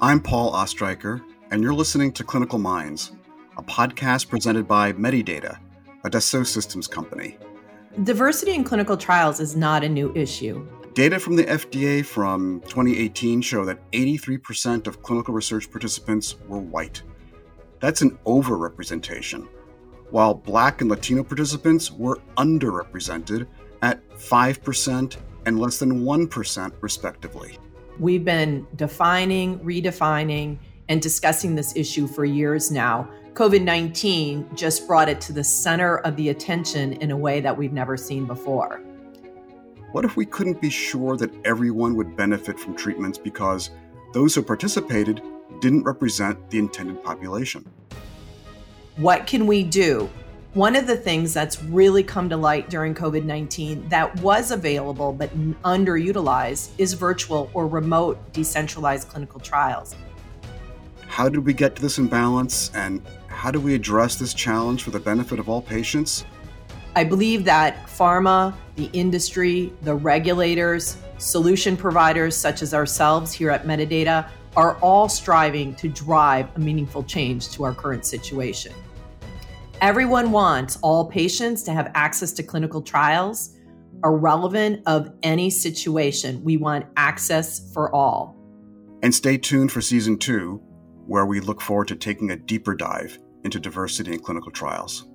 I'm Paul Ostreicher, and you're listening to Clinical Minds, a podcast presented by Medidata, a Dassault Systèmes company. Diversity in clinical trials is not a new issue. Data from the FDA from 2018 show that 83% of clinical research participants were white. That's an overrepresentation, while Black and Latino participants were underrepresented at 5% and less than 1%, respectively. We've been defining, redefining, and discussing this issue for years now. COVID 19 just brought it to the center of the attention in a way that we've never seen before. What if we couldn't be sure that everyone would benefit from treatments because those who participated didn't represent the intended population? What can we do one of the things that's really come to light during COVID 19 that was available but underutilized is virtual or remote decentralized clinical trials. How did we get to this imbalance and how do we address this challenge for the benefit of all patients? I believe that pharma, the industry, the regulators, solution providers such as ourselves here at Medidata are all striving to drive a meaningful change to our current situation. Everyone wants all patients to have access to clinical trials, irrelevant of any situation. We want access for all. And stay tuned for season two, where we look forward to taking a deeper dive into diversity in clinical trials.